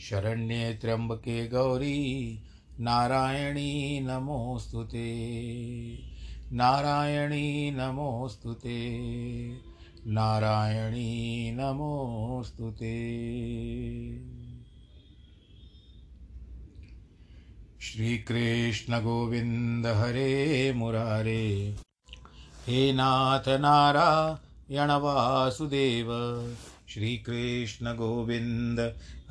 शरण्ये त्र्यम्बके गौरी, नारायणी नमोऽस्तु ते। नारायणी नमोऽस्तु ते। नारायणी नमोऽस्तु ते। श्रीकृष्णगोविन्द हरे मुरारे। हे नाथ नारायण वासुदेव श्रीकृष्णगोविन्द।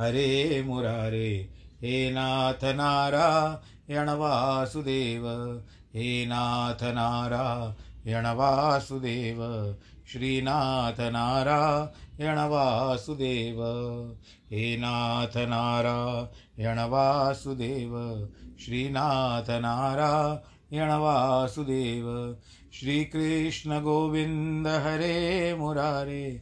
हरे मुरारे, हे नाथ नारायण वासुदेव। हे नाथ नारायण वासुदेव। श्रीनाथ नारायण वासुदेव। हे नाथ नारायण वासुदेव। श्रीनाथ नारायण वासुदेव। श्रीकृष्ण गोविन्द हरे मुरारे।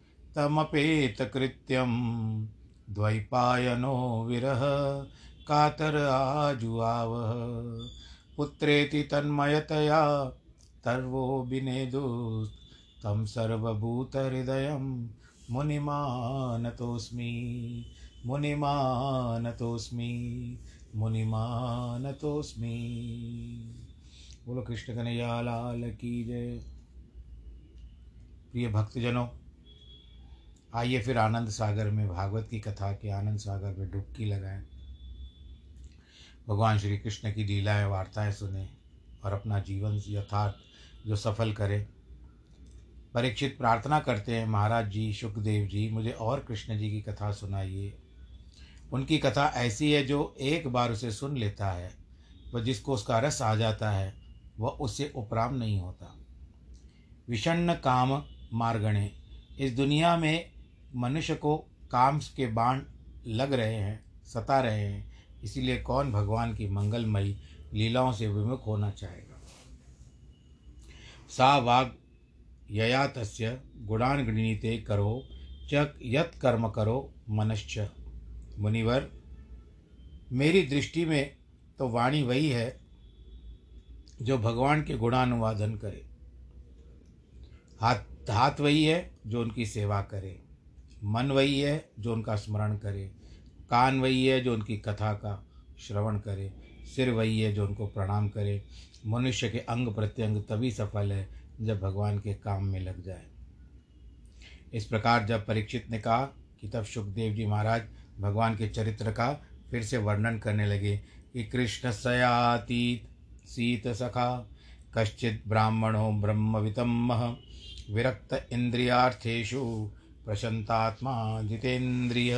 तमपेतकृत्यं द्वैपायनो विरह, कातर आजुआवः। पुत्रेति तन्मयतया, तर्वो विनेदुस् तं सर्वभूतहृदयं मुनिमानतोऽस्मि मुनिमानतोऽस्मि मुनिमानतोऽस्मि। बोलो कृष्ण की जय। प्रिय भक्तजनों आइए फिर आनंद सागर में, भागवत की कथा के आनंद सागर में डुबकी लगाएँ। भगवान श्री कृष्ण की लीलाएँ, वार्ताएँ सुने और अपना जीवन यथार्थ, जो सफल करें। परीक्षित प्रार्थना करते हैं, महाराज जी, सुखदेव जी, मुझे और कृष्ण जी की कथा सुनाइए। उनकी कथा ऐसी है, जो एक बार उसे सुन लेता है वह जिसको उसका रस आ जाता है वह उससे उपराम नहीं होता। विषण्ण काम मार्गणे, इस दुनिया में मनुष्य को काम के बाण लग रहे हैं, सता रहे हैं, इसीलिए कौन भगवान की मंगलमयी लीलाओं से विमुख होना चाहेगा? सा वाग यया तस्य गुणान गणिते करो च यत कर्म करो मनश्च। मुनिवर, मेरी दृष्टि में तो वाणी वही है जो भगवान के गुणानुवादन करे। हाथ हाथ वही है जो उनकी सेवा करे। मन वही है जो उनका स्मरण करे, कान वही है जो उनकी कथा का श्रवण करे, सिर वही है जो उनको प्रणाम करे। मनुष्य के अंग प्रत्यंग तभी सफल है जब भगवान के काम में लग जाए। इस प्रकार जब परीक्षित ने कहा कि तब सुखदेव जी महाराज भगवान के चरित्र का फिर से वर्णन करने लगे कि कृष्ण सयातीत सीत सखा, कश्चित ब्राह्मणो ब्रह्मवितम विरक्त इंद्रियार्थेशु प्रशंतात्मा जितेंद्रिय।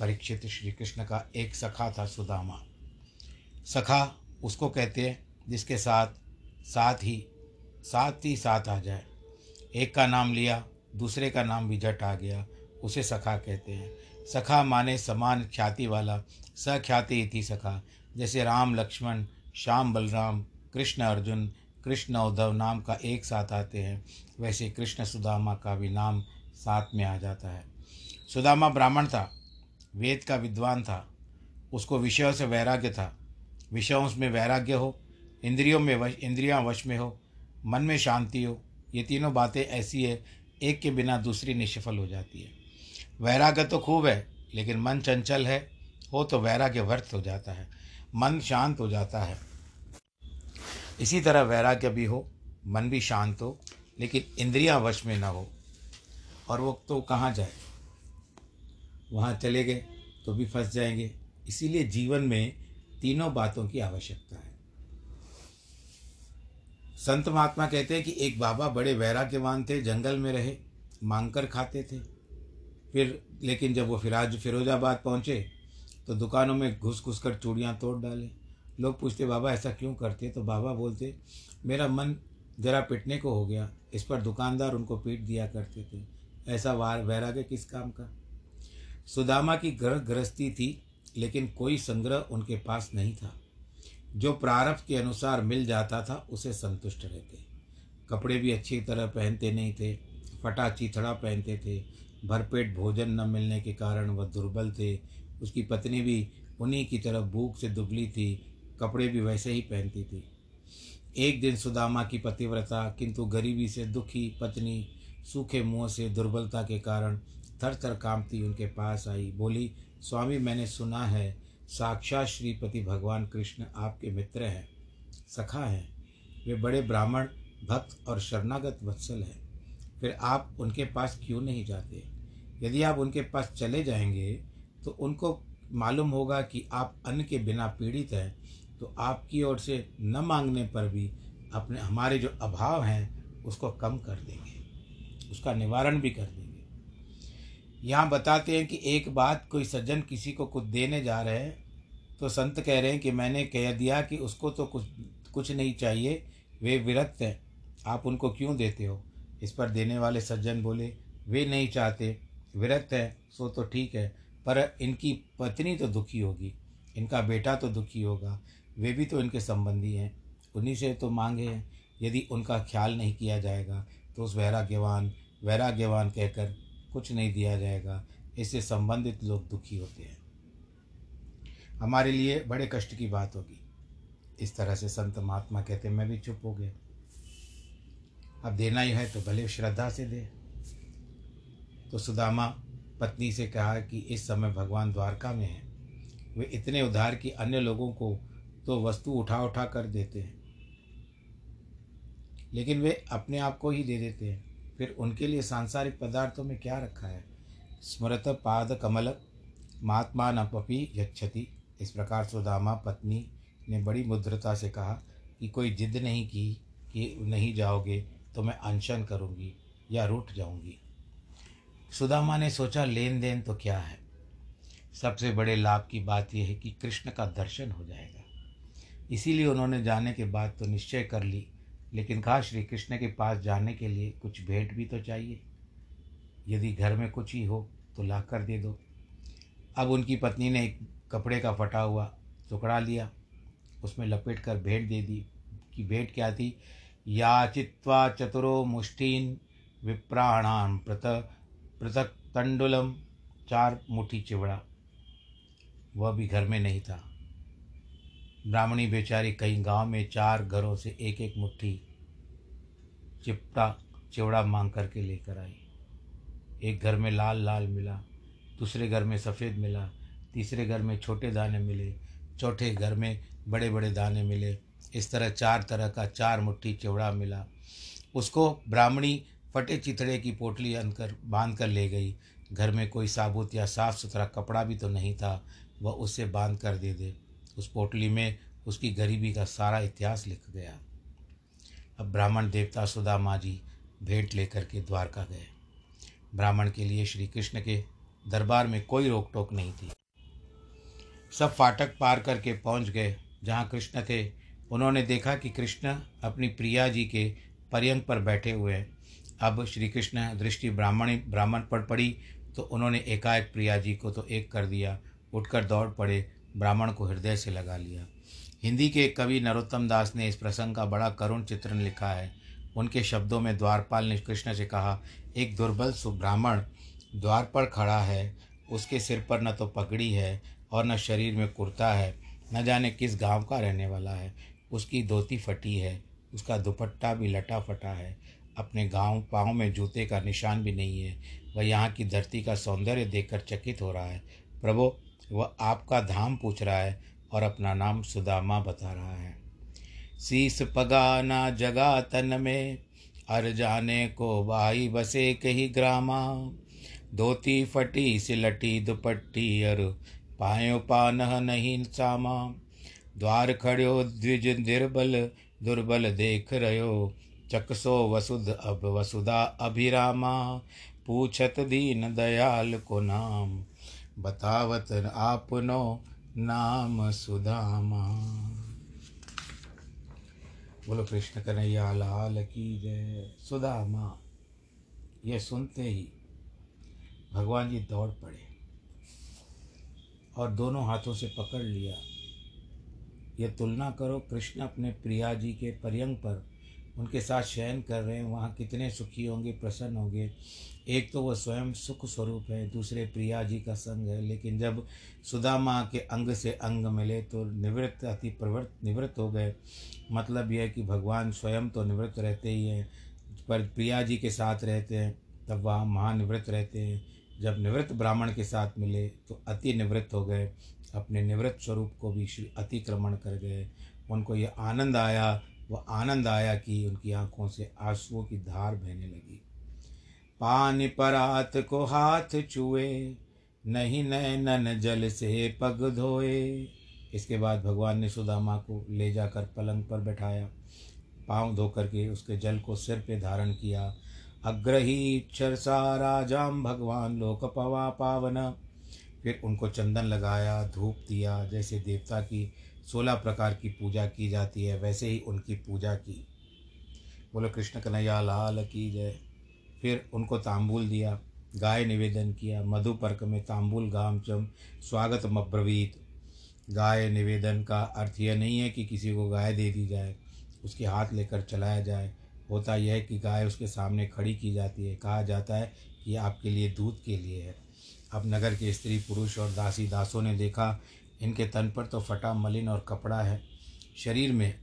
परीक्षित श्री कृष्ण का एक सखा था सुदामा। सखा उसको कहते हैं, जिसके साथ साथ ही साथ ही साथ आ जाए। एक का नाम लिया, दूसरे का नाम भी झट आ गया, उसे सखा कहते हैं। सखा माने समान ख्याति वाला, सख्याति थी सखा, जैसे राम, लक्ष्मण, श्याम, बलराम, कृष्ण, अर्जुन, कृष्ण, उद्धव नाम का एक साथ आते हैं, वैसे कृष्ण सुदामा का भी नाम साथ में आ जाता है। सुदामा ब्राह्मण था, वेद का विद्वान था, उसको विषयों से वैराग्य था। विषयों में वैराग्य हो, इंद्रियों में वश, इंद्रियाँ वश में हो, मन में शांति हो, ये तीनों बातें ऐसी है, एक के बिना दूसरी निष्फल हो जाती है। वैराग्य तो खूब है, लेकिन मन चंचल है, हो तो वैराग्य व्यर्थ हो जाता है, मन शांत हो जाता है। इसी तरह वैराग्य भी हो, मन भी शांत हो, लेकिन इंद्रियाँ वश में ना हो। और वो तो कहाँ जाए? वहाँ चले गए तो भी फंस जाएँगे। इसीलिए जीवन में तीनों बातों की आवश्यकता है। संत महात्मा कहते हैं कि एक बाबा बड़े वैराग्यवान थे, जंगल में रहे मांग कर खाते थे। फिर, लेकिन जब वो फिराज, फिरोजाबाद पहुँचे तो दुकानों में घुस घुस कर चूड़ियाँ तोड़ डाले। लोग पूछते, बाबा, ऐसा क्यों करते? तो बाबा बोलते, मेरा मन जरा पिटने को हो गया। इस पर दुकानदार उनको पीट दिया करते थे। ऐसा वार वैराग्य किस काम का? सुदामा की घर गृहस्थी थी, लेकिन कोई संग्रह उनके पास नहीं था। जो प्रारब्ध के अनुसार मिल जाता था, उसे संतुष्ट रहते। कपड़े भी अच्छी तरह पहनते नहीं थे फटा चिथड़ा पहनते थे, भरपेट भोजन न मिलने के कारण वह दुर्बल थे। उसकी पत्नी भी उन्हीं की तरफ़ भूख से दुबली थी, कपड़े भी वैसे ही पहनती थी। एक दिन सुदामा की पतिव्रता, किंतु गरीबी से दुखी पत्नी सूखे मुँह से दुर्बलता के कारण थर थर कामती उनके पास आई। बोली, स्वामी, मैंने सुना है, साक्षात श्रीपति भगवान कृष्ण आपके मित्र हैं, सखा हैं। वे बड़े ब्राह्मण, भक्त और शरणागत वत्सल हैं। फिर आप उनके पास क्यों नहीं जाते? यदि आप उनके पास चले जाएँगे तो उनको मालूम होगा कि आप अन्न के बिना पीड़ित हैं तो आपकी ओर से न मांगने पर भी अपने, हमारे जो अभाव हैं, उसको कम कर देंगे। उसका निवारण भी कर देंगे। यहाँ बताते हैं कि एक बात कोई सज्जन किसी को कुछ देने जा रहे हैं तो संत कह रहे हैं कि मैंने कह दिया कि उसको तो कुछ कुछ नहीं चाहिए, वे विरक्त हैं। आप उनको क्यों देते हो? इस पर देने वाले सज्जन बोले, वे नहीं चाहते, विरक्त हैं, सो तो ठीक है, पर इनकी पत्नी तो दुखी होगी, इनका बेटा तो दुखी होगा, वे भी तो इनके संबंधी हैं। उन्हीं से तो मांगे हैं, यदि उनका ख्याल नहीं किया जाएगा तो उस वैराग्यवान वैराग्यवान कहकर कुछ नहीं दिया जाएगा। इससे संबंधित लोग दुखी होते हैं। हमारे लिए बड़े कष्ट की बात होगी। इस तरह से संत महात्मा कहते मैं भी चुप हो गया। अब देना ही है तो भले श्रद्धा से दे। तो सुदामा पत्नी से कहा कि इस समय भगवान द्वारका में हैं। वे इतने उधार की अन्य लोगों को तो वस्तु उठा उठा कर देते हैं। लेकिन वे अपने आप को ही दे देते हैं। फिर उनके लिए सांसारिक पदार्थों में क्या रखा है? स्मृत, पाद, कमल, महात्मा न पपी यच्छति। इस प्रकार सुदामा, पत्नी ने बड़ी मुद्रता से कहा कि कोई जिद नहीं की कि नहीं जाओगे तो मैं अनशन करूँगी या रूठ जाऊँगी। सुदामा ने सोचा लेन देन तो क्या है? सबसे बड़े लाभ की बात यह है कि कृष्ण का दर्शन हो जाएगा। इसीलिए उन्होंने जाने के बाद तो निश्चय कर ली लेकिन कहा, श्री कृष्ण के पास जाने के लिए कुछ भेंट भी तो चाहिए। यदि घर में कुछ ही हो तो ला कर दे दो। अब उनकी पत्नी ने एक कपड़े का फटा हुआ टुकड़ा लिया। उसमें लपेट कर भेंट दे दी। कि भेंट क्या थी? याचित्वा चतुरो मुष्टीन विप्राणाम पृथक पृथक तंडुलम चार मुट्ठी चिवड़ा। वह भी घर में नहीं था। ब्राह्मणी बेचारी कई गाँव में चार घरों से एक एक मुट्ठी चिपटा चिवड़ा मांग करके लेकर आई। एक घर में लाल लाल मिला, दूसरे घर में सफ़ेद मिला, तीसरे घर में छोटे दाने मिले, चौथे घर में बड़े बड़े दाने मिले। इस तरह चार तरह का चार मुट्ठी चिवड़ा मिला। उसको ब्राह्मणी फटे चितड़े की पोटली अनकर बाँध कर ले गई। घर में कोई साबुत या साफ़ सुथरा कपड़ा भी तो नहीं था, वह उसे बाँध कर दे दे। उस पोटली में उसकी गरीबी का सारा इतिहास लिख गया। अब ब्राह्मण देवता सुदामा जी भेंट लेकर के द्वारका गए। ब्राह्मण के लिए श्री कृष्ण के दरबार में कोई रोक टोक नहीं थी। सब फाटक पार करके पहुँच गए। जहाँ कृष्ण थे, उन्होंने देखा कि कृष्ण अपनी प्रिया जी के पर्यंक पर बैठे हुए हैं। अब श्री कृष्ण दृष्टि ब्राह्मणी, ब्राह्मण पर पड़ी तो उन्होंने एकाएक प्रिया जी को तो एक कर दिया, उठकर दौड़ पड़े, ब्राह्मण को हृदय से लगा लिया। हिंदी के कवि नरोत्तम दास ने इस प्रसंग का बड़ा करुण चित्रण लिखा है। उनके शब्दों में द्वारपाल ने कृष्ण से कहा, एक दुर्बल सुब्राह्मण द्वार पर खड़ा है, उसके सिर पर न तो पगड़ी है और न शरीर में कुर्ता है, न जाने किस गाँव का रहने वाला है, उसकी धोती फटी है, उसका दुपट्टा भी लटा फटा है, अपने गाँव पाँव में जूते का निशान भी नहीं है, वह यहाँ की धरती का सौंदर्य देखकर चकित हो रहा है। प्रभु, वह आपका धाम पूछ रहा है और अपना नाम सुदामा बता रहा है। शीस पगाना जगा तन में अर जाने को भाई बसे कही ग्रामा। धोती फटी, सिलटी दुपट्टी अर पायो पान नहीं सामा। द्वार खड़ो, द्विज निर्बल, दुर्बल देख रहो। चकसो वसुध, अब वसुधा अभिरामा। पूछत दीन दयाल को नाम, बतावत आपनो नाम सुदामा। बोलो कृष्ण कन्हैया, लाल की जय। सुदामा, ये सुनते ही भगवान जी दौड़ पड़े और दोनों हाथों से पकड़ लिया। यह तुलना करो, कृष्ण अपने प्रिया जी के पर्यंग पर उनके साथ शयन कर रहे हैं। वहाँ कितने सुखी होंगे, प्रसन्न होंगे। एक तो वह स्वयं सुख स्वरूप है, दूसरे प्रिया जी का संग है, लेकिन जब सुदामा के अंग से अंग मिले तो निवृत्त, अति प्रवृत्त, निवृत्त हो गए। मतलब यह कि भगवान स्वयं तो निवृत्त रहते ही हैं, पर प्रिया जी के साथ रहते हैं, तब वह महानिवृत्त रहते हैं। जब निवृत्त ब्राह्मण के साथ मिले तो अति निवृत्त हो गए, अपने निवृत्त स्वरूप को भी श्री अतिक्रमण कर गए। उनको ये आनंद आया वह आनंद आया कि उनकी आँखों से आंसुओं की धार बहने लगी। पानी परात को हाथ छुए नहीं नैनन जल से पग धोए। इसके बाद भगवान ने सुदामा को ले जाकर पलंग पर बैठाया, पाँव धो करके उसके जल को सिर पे धारण किया। अग्रही क्षर सा राजाम भगवान लोक पवा पावन। फिर उनको चंदन लगाया, धूप दिया, जैसे देवता की सोलह प्रकार की पूजा की जाती है, वैसे ही उनकी पूजा की। बोलो, कृष्ण कन्हैया, लाल की जय। फिर उनको तांबूल दिया, गाय निवेदन किया, मधुपर्क में तांबूल गाम चम, स्वागत मब्रवीत। गाय निवेदन का अर्थ यह नहीं है कि किसी को गाय दे दी जाए, उसके हाथ लेकर चलाया जाए। होता यह है कि गाय उसके सामने खड़ी की जाती है। कहा जाता है कि आपके लिए दूध के लिए है। अब नगर के स्त्री पुरुष और दासी दासों ने देखा, इनके तन पर तो फटा मलिन और कपड़ा है। शरीर में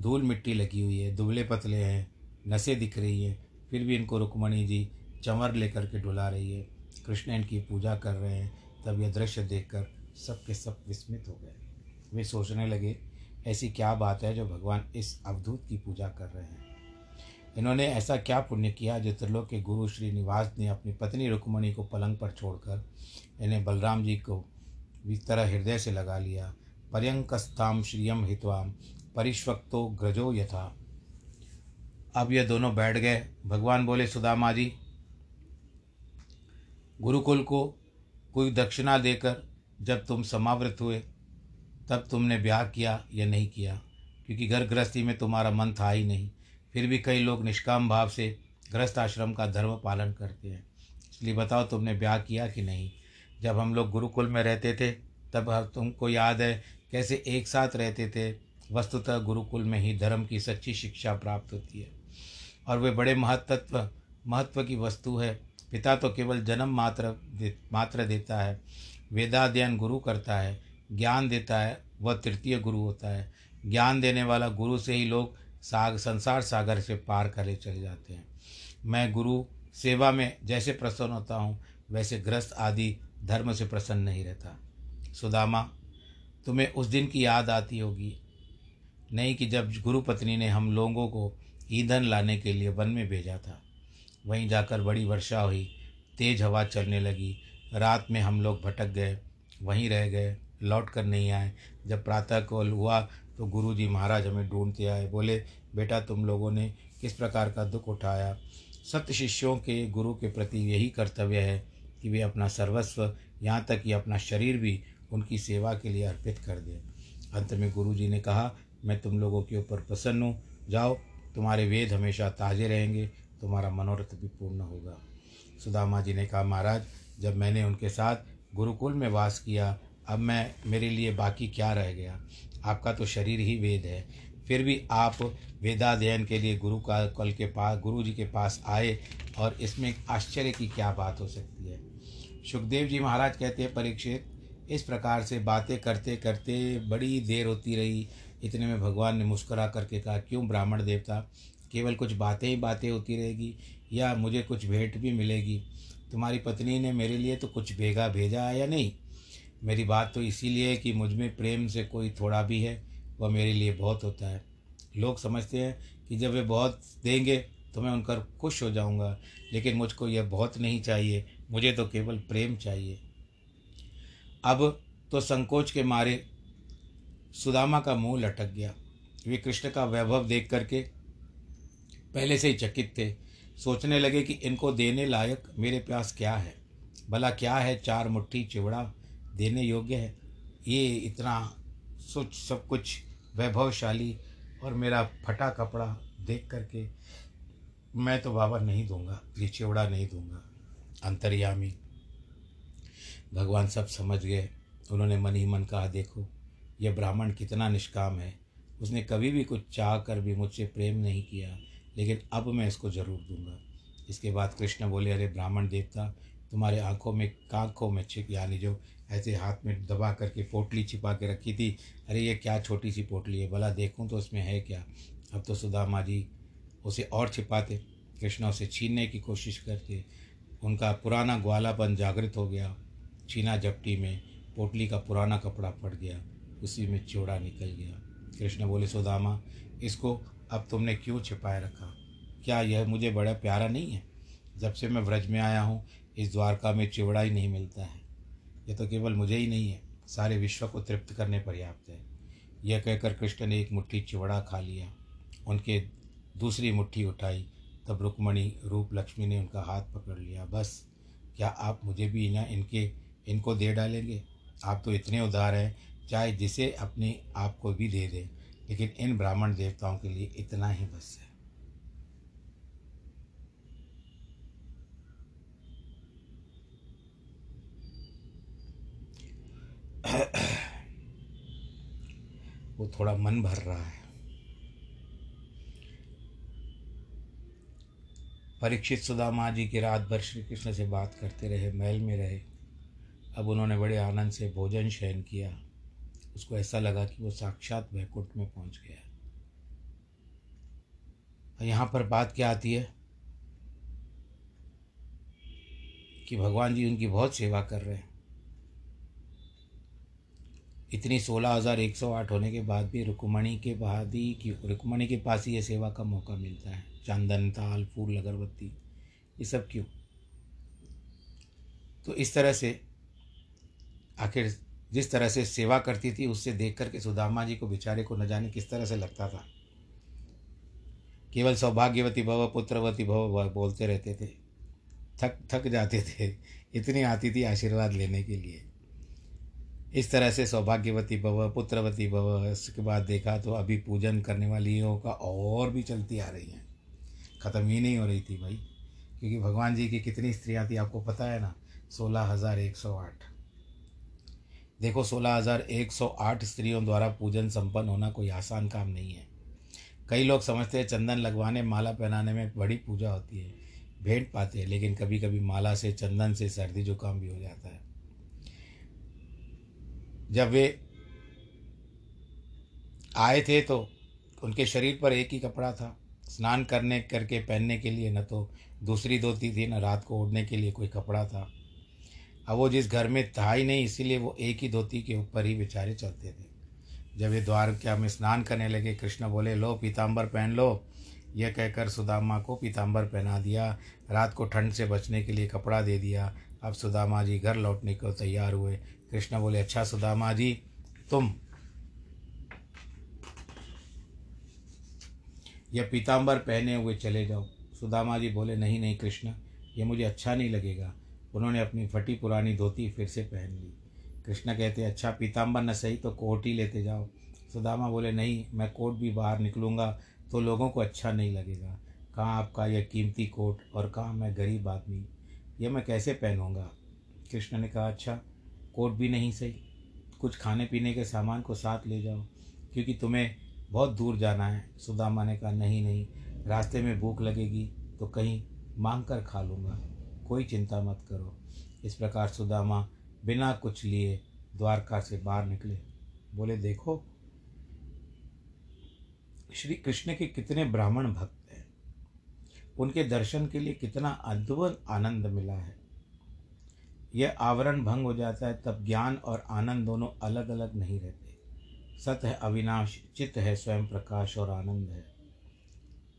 धूल मिट्टी लगी हुई है, दुबले पतले हैं, नसें दिख रही है फिर भी इनको रुक्मणी जी चंवर लेकर के डुला रही है। कृष्ण इनकी पूजा कर रहे हैं, तब यह दृश्य देखकर सब के सब विस्मित हो गए। वे सोचने लगे, ऐसी क्या बात है जो भगवान इस अवधूत की पूजा कर रहे हैं? इन्होंने ऐसा क्या पुण्य किया जो त्रिलोक के गुरु श्रीनिवास ने अपनी पत्नी रुक्मणी को पलंग पर छोड़कर इन्हें बलराम जी को इस तरह हृदय से लगा लिया? पर्यंकस्ताम श्रियम हितवाम परिश्वक्तो ग्रजो यथा। अब ये दोनों बैठ गए। भगवान बोले, सुदामा जी, गुरुकुल को कोई दक्षिणा देकर जब तुम समावृत हुए, तब तुमने ब्याह किया या नहीं किया? क्योंकि घर गृहस्थी में तुम्हारा मन था ही नहीं। फिर भी कई लोग निष्काम भाव से गृहस्थ आश्रम का धर्म पालन करते हैं। इसलिए बताओ, तुमने ब्याह किया कि नहीं? जब हम लोग गुरुकुल में रहते थे, तब तुमको याद है कैसे एक साथ रहते थे। वस्तुतः गुरुकुल में ही धर्म की सच्ची शिक्षा प्राप्त होती है। और वे बड़े महत्व महत्व की वस्तु है। पिता तो केवल जन्म मात्र दे, मात्र देता है। वेदाध्ययन गुरु करता है। ज्ञान देता है। वह तृतीय गुरु होता है। ज्ञान देने वाला गुरु से ही लोग साग संसार सागर से पार करे चले जाते हैं। मैं गुरु सेवा में जैसे प्रसन्न होता हूँ वैसे ग्रस्त आदि धर्म से प्रसन्न नहीं रहता। सुदामा तुम्हें उस दिन की याद आती होगी। नहीं कि जब गुरु पत्नी ने हम लोगों को ईंधन लाने के लिए वन में भेजा था। वहीं जाकर बड़ी वर्षा हुई, तेज हवा चलने लगी, रात में हम लोग भटक गए, वहीं रह गए लौट कर नहीं आए। जब प्रातः काल हुआ तो गुरु जी महाराज हमें ढूंढते आए, बोले, बेटा, तुम लोगों ने किस प्रकार का दुख उठाया? सत्य शिष्यों के गुरु के प्रति यही कर्तव्य है कि वे अपना सर्वस्व, यहाँ तक कि अपना शरीर भी उनकी सेवा के लिए अर्पित कर दें। अंत में गुरु जी ने कहा, मैं तुम लोगों के ऊपर प्रसन्न हूँ। जाओ तुम्हारे वेद हमेशा ताज़े रहेंगे, तुम्हारा मनोरथ भी पूर्ण होगा। सुदामा जी ने कहा, महाराज, जब मैंने उनके साथ गुरुकुल में वास किया, अब मैं, मेरे लिए बाकी क्या रह गया? आपका तो शरीर ही वेद है। फिर भी आप वेदाध्ययन के लिए गुरु का, कल के पास गुरु जी के पास आए और इसमें आश्चर्य की क्या बात हो सकती है? सुखदेव जी महाराज कहते हैं, परीक्षित इस प्रकार से बातें करते करते बड़ी देर होती रही। इतने में भगवान ने मुस्कुरा करके कहा, क्यों ब्राह्मण देवता? केवल कुछ बातें ही बातें होती रहेगी या मुझे कुछ भेंट भी मिलेगी? तुम्हारी पत्नी ने मेरे लिए तो कुछ भेगा भेजा है या नहीं? मेरी बात तो इसीलिए है कि मुझमें प्रेम से कोई थोड़ा भी है, वह मेरे लिए बहुत होता है। लोग समझते हैं कि जब वे बहुत देंगे तो मैं उनकर खुश हो जाऊँगा, लेकिन मुझको यह बहुत नहीं चाहिए। मुझे तो केवल प्रेम चाहिए। अब तो संकोच के मारे सुदामा का मुँह लटक गया। वे कृष्ण का वैभव देख करके पहले से ही चकित थे। सोचने लगे कि इनको देने लायक मेरे पास क्या है? भला क्या है चार मुट्ठी चिवड़ा देने योग्य है? ये इतना सोच सब कुछ वैभवशाली और मेरा फटा कपड़ा देख करके मैं तो बाबा नहीं दूँगा, ये चिवड़ा नहीं दूँगा। अंतर्यामी भगवान सब समझ गए। उन्होंने मन ही मन कहा, देखो यह ब्राह्मण कितना निष्काम है। उसने कभी भी कुछ चाह कर भी मुझसे प्रेम नहीं किया, लेकिन अब मैं इसको ज़रूर दूँगा। इसके बाद कृष्ण बोले, अरे ब्राह्मण देवता, तुम्हारे आँखों में, कांखों में छिप, यानी जो ऐसे हाथ में दबा करके पोटली छिपा के रखी थी, अरे ये क्या छोटी सी पोटली है, भला देखूँ तो उसमें है क्या? अब तो सुदामा जी उसे और छिपाते, कृष्ण उसे छीनने की कोशिश करते। उनका पुराना ग्वालापन जागृत हो गया। छीना जपटी में पोटली का पुराना कपड़ा पड़ गया, उसी में चौड़ा निकल गया। कृष्ण बोले, सुदामा, इसको अब तुमने क्यों छिपाए रखा? क्या यह मुझे बड़ा प्यारा नहीं है? जब से मैं व्रज में आया हूँ, इस द्वारका में चिवड़ा ही नहीं मिलता है। यह तो केवल मुझे ही नहीं है, सारे विश्व को तृप्त करने पर्याप्त है। यह कहकर कृष्ण ने एक मुट्ठी चिवड़ा खा लिया। उनके दूसरी मुट्ठी उठाई, तब रुक्मणी, रूप लक्ष्मी ने उनका हाथ पकड़ लिया। बस, क्या आप मुझे भी ना इनके इनको दे डालेंगे। आप तो इतने उदार हैं, चाहे जिसे अपने आप को भी दे दें, लेकिन इन ब्राह्मण देवताओं के लिए इतना ही बस है। वो थोड़ा मन भर रहा है। परीक्षित सुदामा जी की रात भर श्री कृष्ण से बात करते रहे, महल में रहे। अब उन्होंने बड़े आनंद से भोजन शयन किया। उसको ऐसा लगा कि वो साक्षात वैकुंठ में पहुँच गया। यहाँ पर बात क्या आती है? कि भगवान जी उनकी बहुत सेवा कर रहे हैं। इतनी सोलह हज़ार एक सौ आठ होने के बाद भी रुक्मणी के बाद ही कि रुक्मणी के पास ही ये सेवा का मौका मिलता है। चंदन ताल, फूल, अगरबत्ती, ये सब क्यों? तो इस तरह से आखिर जिस तरह से सेवा करती थी, उससे देख कर के सुदामा जी को, बेचारे को न जाने किस तरह से लगता था। केवल सौभाग्यवती भव, पुत्रवती भव बोलते रहते थे। थक थक जाते थे। इतनी आती थी आशीर्वाद लेने के लिए। इस तरह से सौभाग्यवती भव, पुत्रवती भव, इसके बाद देखा तो अभी पूजन करने वालियों का और भी चलती आ रही हैं। ख़त्म ही नहीं हो रही थी भाई, क्योंकि भगवान जी की कितनी स्त्रियाँ थी, आपको पता है ना? सोलह हज़ार एक सौ आठ। देखो, सोलह हज़ार एक सौ आठ स्त्रियों द्वारा पूजन संपन्न होना कोई आसान काम नहीं है। कई लोग समझते हैं चंदन लगवाने, माला पहनाने में बड़ी पूजा होती है, भेंट पाते हैं, लेकिन कभी कभी माला से, चंदन से सर्दी जुकाम भी हो जाता है। जब वे आए थे तो उनके शरीर पर एक ही कपड़ा था। स्नान करने, करके पहनने के लिए न तो दूसरी धोती थी, न रात को ओढ़ने के लिए कोई कपड़ा था। अब वो जिस घर में था ही नहीं, इसीलिए वो एक ही धोती के ऊपर ही बेचारे चलते थे। जब ये द्वार क्या में स्नान करने लगे, कृष्ण बोले, लो पीताम्बर पहन लो। यह कहकर सुदामा को पीताम्बर पहना दिया, रात को ठंड से बचने के लिए कपड़ा दे दिया। अब सुदामा जी घर लौटने को तैयार हुए। कृष्ण बोले अच्छा सुदामा जी, तुम? यह पीताम्बर पहने हुए चले जाओ। सुदामा जी बोले, नहीं नहीं कृष्ण, ये मुझे अच्छा नहीं लगेगा। उन्होंने अपनी फटी पुरानी धोती फिर से पहन ली। कृष्ण कहते अच्छा पीताम्बर न सही तो कोट ही लेते जाओ। सुदामा बोले, नहीं, मैं कोट भी बाहर निकलूँगा तो लोगों को अच्छा नहीं लगेगा। कहाँ आपका यह कीमती कोट और कहाँ मैं गरीब आदमी? यह मैं कैसे पहनूँगा? कृष्ण ने कहा अच्छा कोट भी नहीं सही। कुछ खाने पीने के सामान को साथ ले जाओ, क्योंकि तुम्हें बहुत दूर जाना है। सुदामा ने कहा, नहीं नहीं, रास्ते में भूख लगेगी तो कहीं मांग कर खा लूँगा। कोई चिंता मत करो। इस प्रकार सुदामा बिना कुछ लिए द्वारका से बाहर निकले। बोले, देखो, श्री कृष्ण के कितने ब्राह्मण भक्त हैं। उनके दर्शन के लिए कितना अद्भुत आनंद मिला है। यह आवरण भंग हो जाता है, तब ज्ञान और आनंद दोनों अलग अलग नहीं रहते। सत है अविनाश, चित्त है स्वयं प्रकाश और आनंद है।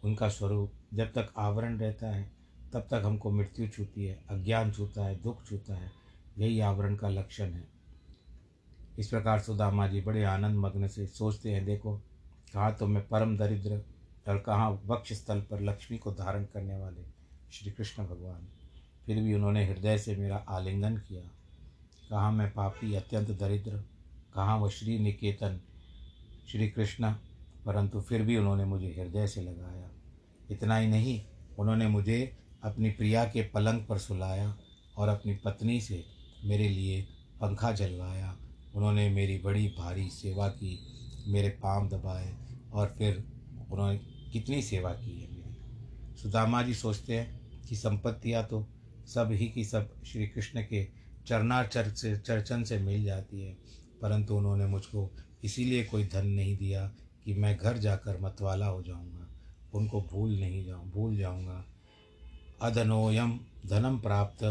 उनका स्वरूप जब तक आवरण रहता है तब तक हमको मृत्यु छूती है, अज्ञान छूता है, दुख छूता है, यही आवरण का लक्षण है। इस प्रकार सुदामा जी बड़े आनंद मग्न से सोचते हैं, देखो, कहाँ तो मैं परम दरिद्र और कहाँ वक्ष स्थल पर लक्ष्मी को धारण करने वाले श्री कृष्ण भगवान। फिर भी उन्होंने हृदय से मेरा आलिंगन किया। कहाँ मैं पापी, अत्यंत दरिद्र, कहाँ वह श्री निकेतन, श्री कृष्ण, परंतु फिर भी उन्होंने मुझे हृदय से लगाया। इतना ही नहीं, उन्होंने मुझे अपनी प्रिया के पलंग पर सुलाया और अपनी पत्नी से मेरे लिए पंखा जलवाया। उन्होंने मेरी बड़ी भारी सेवा की, मेरे पाँव दबाए और फिर उन्होंने कितनी सेवा की है मेरी। सुदामा जी सोचते हैं कि संपत्तियाँ तो सब ही की सब श्री कृष्ण के चरनाचर से, चर्चन से मिल जाती है, परंतु उन्होंने मुझको इसीलिए कोई धन नहीं दिया कि मैं घर जाकर मतवाला हो जाऊँगा। उनको भूल नहीं जाऊँ, भूल जाऊँगा। अधनोयम धनम प्राप्त।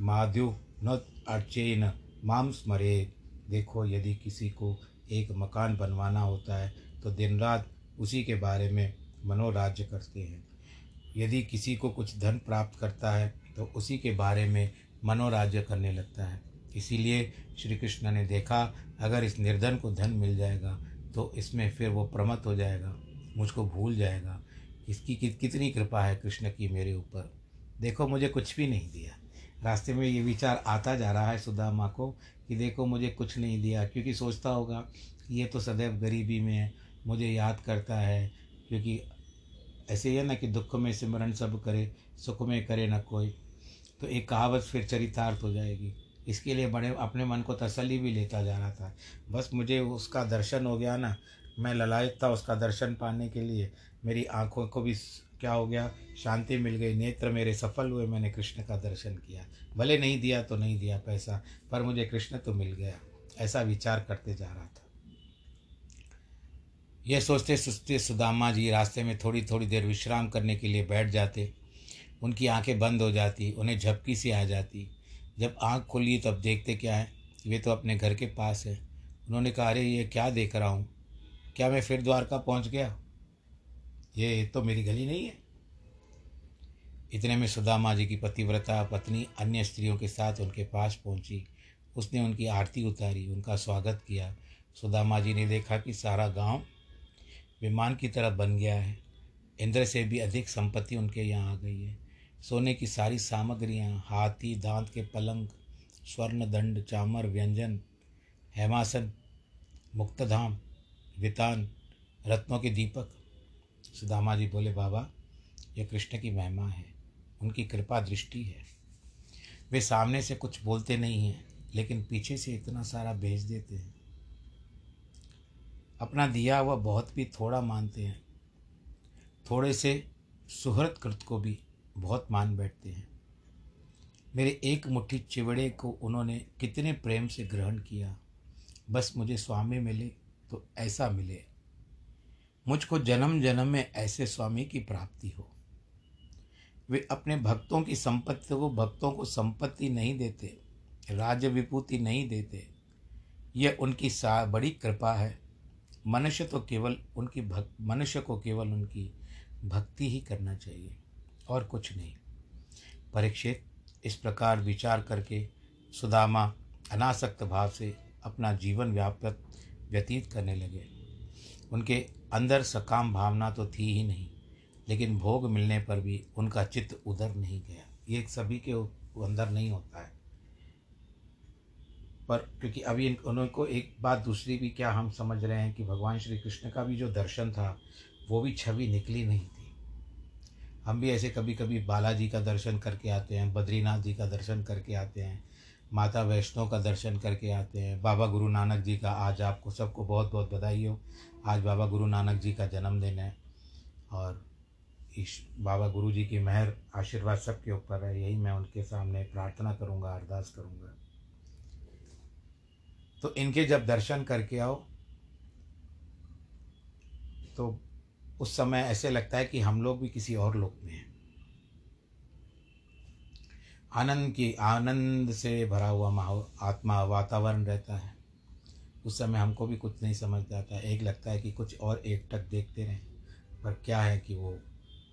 माध्यु न अर्चेन माम स्मरे। देखो, यदि किसी को एक मकान बनवाना होता है तो दिन रात उसी के बारे में मनोराज्य करते हैं। यदि किसी को कुछ धन प्राप्त करता है तो उसी के बारे में मनोराज्य करने लगता है। इसीलिए श्री कृष्ण ने देखा, अगर इस निर्धन को धन मिल जाएगा तो इसमें फिर वो प्रमत हो जाएगा, मुझको भूल जाएगा। इसकी कितनी कृपा है कृष्ण की मेरे ऊपर। देखो मुझे कुछ भी नहीं दिया। रास्ते में ये विचार आता जा रहा है सुदामा को कि देखो मुझे कुछ नहीं दिया, क्योंकि सोचता होगा, ये तो सदैव गरीबी में है, मुझे याद करता है, क्योंकि ऐसे ही है ना कि दुख में सिमरन सब करे, सुख में करे ना कोई। तो एक कहावत फिर चरितार्थ हो जाएगी। इसके लिए बड़े, अपने मन को तसली भी लेता जा रहा था। बस मुझे उसका दर्शन हो गया ना, मैं ललायत था उसका दर्शन पाने के लिए। मेरी आँखों को भी क्या हो गया? शांति मिल गई, नेत्र मेरे सफल हुए, मैंने कृष्ण का दर्शन किया। भले नहीं दिया तो नहीं दिया पैसा, पर मुझे कृष्ण तो मिल गया। ऐसा विचार करते जा रहा था। यह सोचते सोचते सुदामा जी रास्ते में थोड़ी थोड़ी देर विश्राम करने के लिए बैठ जाते। उनकी आँखें बंद हो जाती, उन्हें झपकी सी आ जाती। जब आँख खुली तब देखते क्या है? वे तो अपने घर के पास है। उन्होंने कहा, अरे, ये क्या देख रहा हूँ? क्या मैं फिर द्वारका पहुँच गया? ये तो मेरी गली नहीं है। इतने में सुदामा जी की पतिव्रता, पत्नी अन्य स्त्रियों के साथ उनके पास पहुँची। उसने उनकी आरती उतारी, उनका स्वागत किया। सुदामा जी ने देखा कि सारा गाँव विमान की तरह बन गया है। इंद्र से भी अधिक संपत्ति उनके यहाँ आ गई है। सोने की सारी सामग्रियाँ, हाथी, दांत के पलंग, स्वर्ण दंड, चामर, व्यंजन, हेमासन, मुक्तधाम, वितान, रत्नों के दीपक सुदामा जी बोले, बाबा यह कृष्ण की महिमा है, उनकी कृपा दृष्टि है। वे सामने से कुछ बोलते नहीं हैं, लेकिन पीछे से इतना सारा भेज देते हैं। अपना दिया हुआ बहुत भी थोड़ा मानते हैं, थोड़े से सुहृत कृत को भी बहुत मान बैठते हैं। मेरे एक मुट्ठी चिवड़े को उन्होंने कितने प्रेम से ग्रहण किया। बस मुझे स्वामी मिले तो ऐसा मिले। मुझको जन्म जन्म में ऐसे स्वामी की प्राप्ति हो। वे अपने भक्तों की संपत्ति को, भक्तों को संपत्ति नहीं देते, राज्य विभूति नहीं देते। यह उनकी सा, बड़ी कृपा है। मनुष्य तो केवल उनकी भक्त मनुष्य को केवल उनकी भक्ति ही करना चाहिए, और कुछ नहीं। परीक्षित, इस प्रकार विचार करके सुदामा अनासक्त भाव से अपना जीवन व्यापक व्यतीत करने लगे। उनके अंदर सकाम भावना तो थी ही नहीं, लेकिन भोग मिलने पर भी उनका चित्त उधर नहीं गया। ये सभी के अंदर नहीं होता है। पर क्योंकि अभी उनको एक बात दूसरी भी क्या हम समझ रहे हैं कि भगवान श्री कृष्ण का भी जो दर्शन था, वो भी छवि निकली नहीं थी। हम भी ऐसे कभी कभी बालाजी का दर्शन करके आते हैं, बद्रीनाथ जी का दर्शन करके आते हैं माता वैष्णो का दर्शन करके आते हैं। बाबा गुरु नानक जी का आज आपको सबको बहुत बहुत बधाई हो। आज बाबा गुरु नानक जी का जन्मदिन है और इस बाबा गुरु जी की मेहर आशीर्वाद सबके ऊपर है। यही मैं उनके सामने प्रार्थना करूँगा, अरदास करूँगा। तो इनके जब दर्शन करके आओ तो उस समय ऐसे लगता है कि हम लोग भी किसी और लोक में हैं। आनंद की, आनंद से भरा हुआ माहौल आत्मा, वातावरण रहता है। उस समय हमको भी कुछ नहीं समझ आता एक लगता है कि कुछ और एक टक देखते रहें, पर क्या है कि वो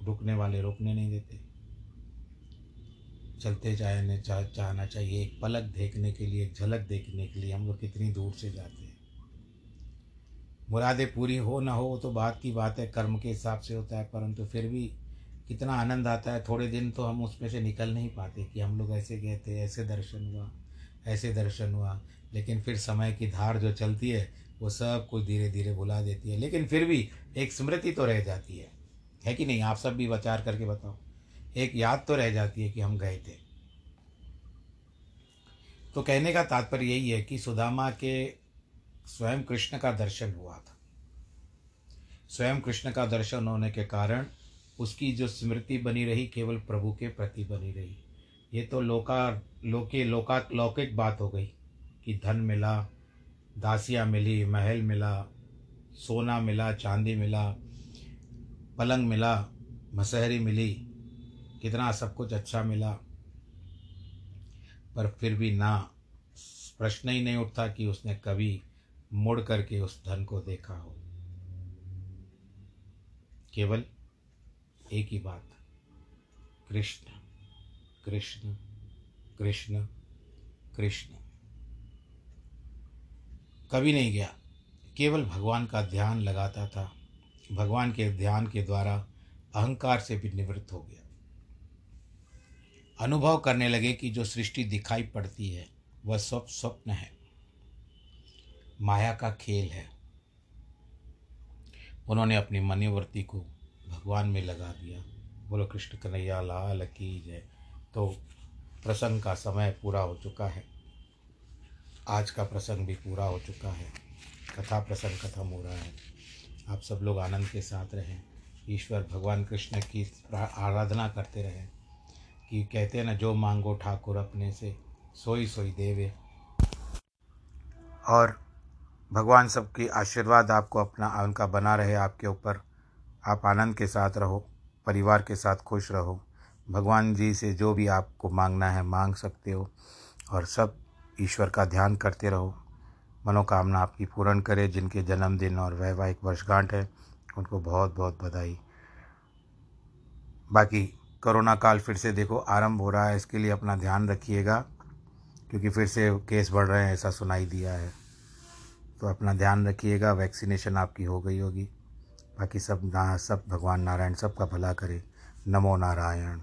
रुकने वाले रुकने नहीं देते। चलते जाने चाह चाहना चाहिए। एक पलक देखने के लिए, एक झलक देखने के लिए हम लोग कितनी दूर से जाते हैं। मुरादें पूरी हो ना हो तो बात की बात है, कर्म के हिसाब से होता है, परंतु फिर भी कितना आनंद आता है, थोड़े दिन तो हम उसमें से निकल नहीं पाते कि हम लोग ऐसे गए थे, ऐसे दर्शन हुआ, ऐसे दर्शन हुआ। लेकिन फिर समय की धार जो चलती है, वो सब कुछ धीरे धीरे भुला देती है। लेकिन फिर भी एक स्मृति तो रह जाती है। है कि नहीं? आप सब भी विचार करके बताओ। एक याद तो रह जाती है कि हम गए थे। तो कहने का तात्पर्य यही है कि सुदामा के स्वयं कृष्ण का दर्शन हुआ था। स्वयं कृष्ण का दर्शन होने के कारण उसकी जो स्मृति बनी रही केवल प्रभु के प्रति बनी रही। ये तो लोका, लोके, लोका, लौकिक बात हो गई कि धन मिला, दासियाँ मिली, महल मिला, सोना मिला, चांदी मिला, पलंग मिला, मसहरी मिली, कितना सब कुछ अच्छा मिला। पर फिर भी ना, प्रश्न ही नहीं उठता कि उसने कभी मुड़ करके उस धन को देखा हो। केवल एक ही बात, कृष्ण कृष्ण कृष्ण कृष्ण। कभी नहीं गया, केवल भगवान का ध्यान लगाता था। भगवान के ध्यान के द्वारा अहंकार से भी निवृत्त हो गया। अनुभव करने लगे कि जो सृष्टि दिखाई पड़ती है, वह सब स्वप्न है। माया का खेल है। उन्होंने अपनी मनिवर्ती को भगवान में लगा दिया। बोलो, कृष्ण कन्हैया, लाल की जय। तो प्रसंग का समय पूरा हो चुका है। आज का प्रसंग भी पूरा हो चुका है। कथा प्रसंग खत्म हो रहा है। आप सब लोग आनंद के साथ रहें। ईश्वर भगवान कृष्ण की आराधना करते रहें। कि कहते हैं ना, जो मांगो ठाकुर अपने से, सोई सोई देवे। और भगवान सबकी आशीर्वाद आपको अपना, उनका बना रहे आपके ऊपर। आप आनंद के साथ रहो, परिवार के साथ खुश रहो। भगवान जी से जो भी आपको मांगना है, मांग सकते हो और सब ईश्वर का ध्यान करते रहो। मनोकामना आपकी पूर्ण करे। जिनके जन्मदिन और वैवाहिक वर्षगांठ है, उनको बहुत बहुत बधाई। बाकी कोरोना काल फिर से देखो, आरंभ हो रहा है। इसके लिए अपना ध्यान रखिएगा, क्योंकि फिर से केस बढ़ रहे हैं, ऐसा सुनाई दिया है। तो अपना ध्यान रखिएगा, वैक्सीनेशन आपकी हो गई होगी। बाकी सब ना सब भगवान नारायण सबका भला करे। नमो नारायण।